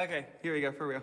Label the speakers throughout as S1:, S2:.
S1: Okay, here we go, for real.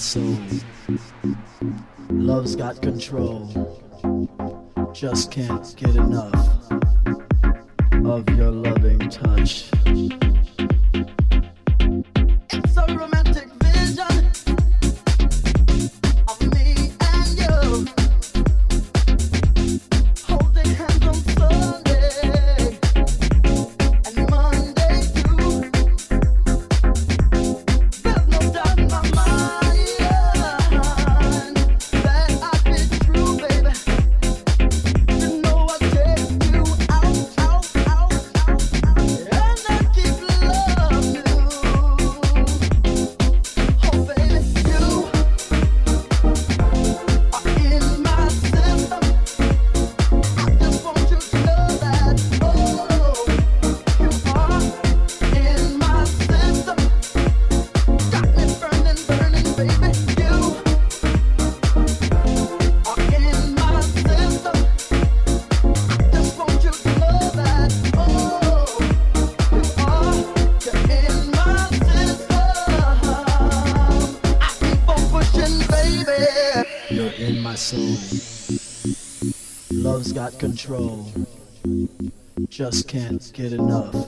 S2: Soul. Love's got control. Just can't get enough control. Just can't get enough